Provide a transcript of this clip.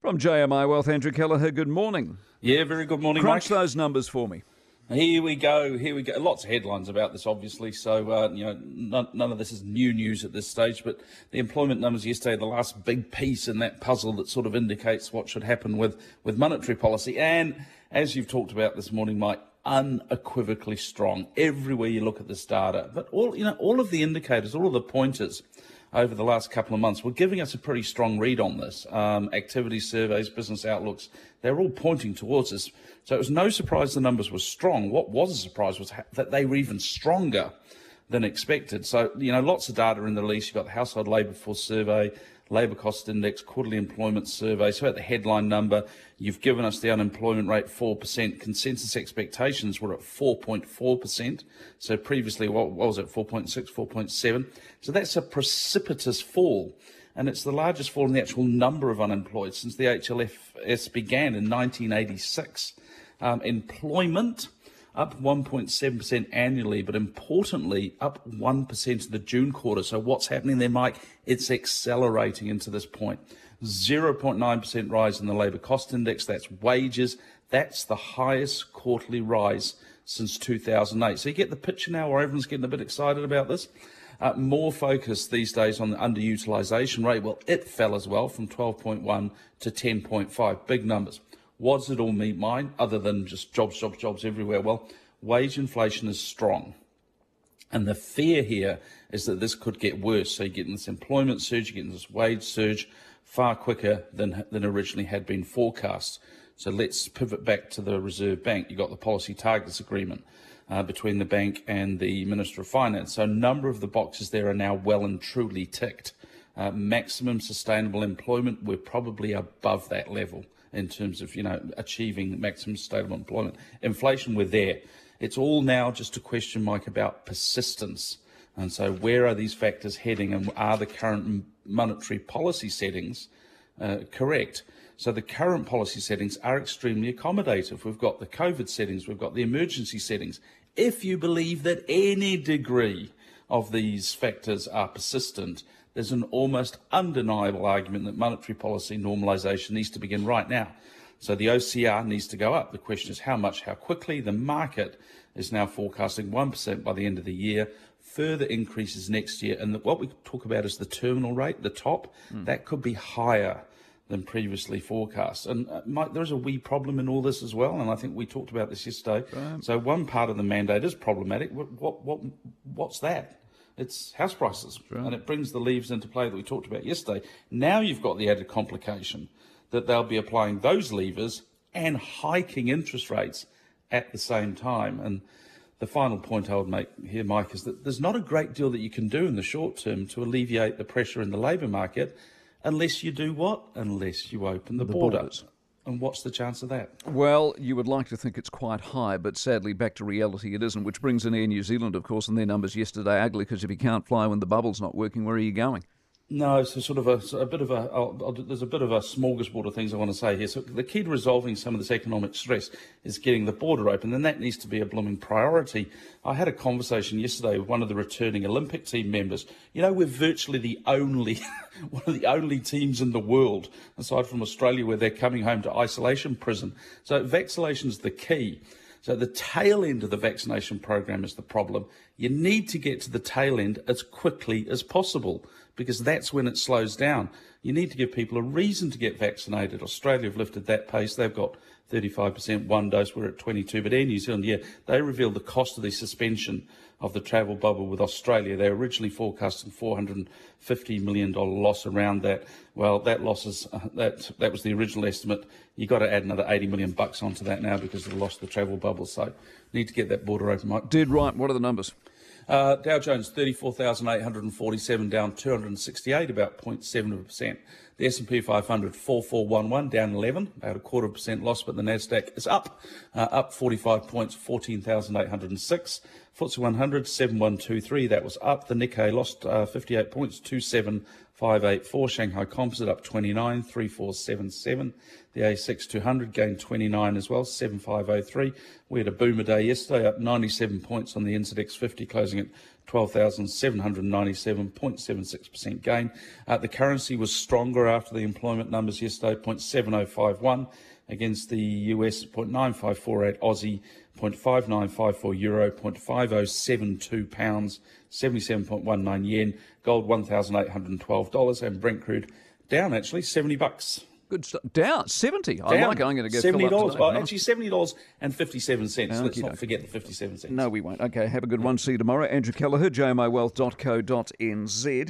From JMI Wealth, Andrew Kelleher, good morning. Yeah, very good morning, Mike. Crunch Mike. those numbers for me. Here we go. Here we go. Lots of headlines about this, obviously. So uh, you know, none, none, of this is new news at this stage. But the employment numbers yesterday, the last big piece in that puzzle that sort of indicates what should happen with with monetary policy. And as you've talked about this morning, Mike, unequivocally strong everywhere you look at this data. But all you know, all of the indicators, all of the pointers over the last couple of months were giving us a pretty strong read on this. Um, activity surveys, business outlooks, they're all pointing towards this. So it was no surprise the numbers were strong. What was a surprise was that they were even stronger than expected. So, you know, lots of data in the release. You've got the Household Labour Force Survey, Labour Cost Index, Quarterly Employment Survey. So at the headline number, you've given us the unemployment rate 4%. Consensus expectations were at 4.4%. So previously, what, was it, 4.6, 4.7? So that's a precipitous fall. And it's the largest fall in the actual number of unemployed since the HLFS began in 1986. Um, employment up 1.7% annually, but importantly, up 1% in the June quarter. So what's happening there, Mike? It's accelerating into this point. 0.9% rise in the labour cost index, that's wages. That's the highest quarterly rise since 2008. So you get the picture now where everyone's getting a bit excited about this. Uh, more focus these days on the underutilisation rate. Well, it fell as well from 12.1 to 10.5. Big numbers. What does it all mean, mine, other than just jobs, jobs, jobs everywhere? Well, wage inflation is strong. And the fear here is that this could get worse. So you're getting this employment surge, you're getting this wage surge far quicker than, than originally had been forecast. So let's pivot back to the Reserve Bank. You've got the policy targets agreement uh, between the bank and the Minister of Finance. So a number of the boxes there are now well and truly ticked. Uh, maximum sustainable employment, we're probably above that level in terms of you know achieving maximum sustainable employment. Inflation, we're there. It's all now just a question, Mike, about persistence. And so, where are these factors heading, and are the current monetary policy settings uh, correct? So, the current policy settings are extremely accommodative. We've got the COVID settings, we've got the emergency settings. If you believe that any degree of these factors are persistent, there's an almost undeniable argument that monetary policy normalisation needs to begin right now. So the OCR needs to go up. The question is how much, how quickly. The market is now forecasting 1% by the end of the year, further increases next year. And what we talk about is the terminal rate, the top, mm. that could be higher than previously forecast. And uh, Mike, there's a wee problem in all this as well, and I think we talked about this yesterday. Right. So one part of the mandate is problematic. What, what, what what's that? It's house prices. Right. And it brings the levers into play that we talked about yesterday. Now you've got the added complication that they'll be applying those levers and hiking interest rates at the same time. And the final point I would make here, Mike, is that there's not a great deal that you can do in the short term to alleviate the pressure in the labour market unless you do what? Unless you open the, the border. Borders. And what's the chance of that? Well, you would like to think it's quite high, but sadly, back to reality, it isn't, which brings in Air New Zealand, of course, and their numbers yesterday ugly because if you can't fly when the bubble's not working, where are you going? No, so sort of a, a bit of a, I'll, I'll, there's a bit of a smorgasbord of things I want to say here. So the key to resolving some of this economic stress is getting the border open, and that needs to be a blooming priority. I had a conversation yesterday with one of the returning Olympic team members. You know, we're virtually the only, one of the only teams in the world, aside from Australia, where they're coming home to isolation prison. So vaccination is the key. So the tail end of the vaccination program is the problem. You need to get to the tail end as quickly as possible because that's when it slows down. You need to give people a reason to get vaccinated. Australia have lifted that pace. They've got 35% one dose. We're at 22. But Air New Zealand, yeah, they revealed the cost of the suspension of the travel bubble with Australia. They originally forecasting $450 million loss around that. Well, that loss is, uh, that, that was the original estimate. You've got to add another 80 million bucks onto that now because of the loss of the travel bubble. So need to get that border open, Mike. Did right. What are the numbers? Uh, Dow Jones 34,847 down 268, about 0.7%. The S&P 500 4411 down 11, about a quarter percent loss, but the Nasdaq is up, uh, up 45 points, 14,806. FTSE 100 7123, that was up. The Nikkei lost uh, 58 points, 27584. Shanghai Composite up 29, 3477. The ASX 200 gained 29 as well, 7503. We had a boomer day yesterday, up 97 points on the NZX 50, closing at 12,797.76% gain. Uh, the currency was stronger after the employment numbers yesterday, 0.7051 against the US 0.9548 Aussie, 0.5954 euro, 0.5072 pounds, 77.19 yen, gold $1,812, and Brent crude down actually 70 bucks. Good stuff. Down seventy. I Down. like. I'm going to get seventy dollars. Well, actually, seventy dollars and fifty-seven cents. Let's not forget the fifty-seven cents. No, we won't. Okay, have a good one. See you tomorrow. Andrew Kelleher, jmiwealth.co.nz.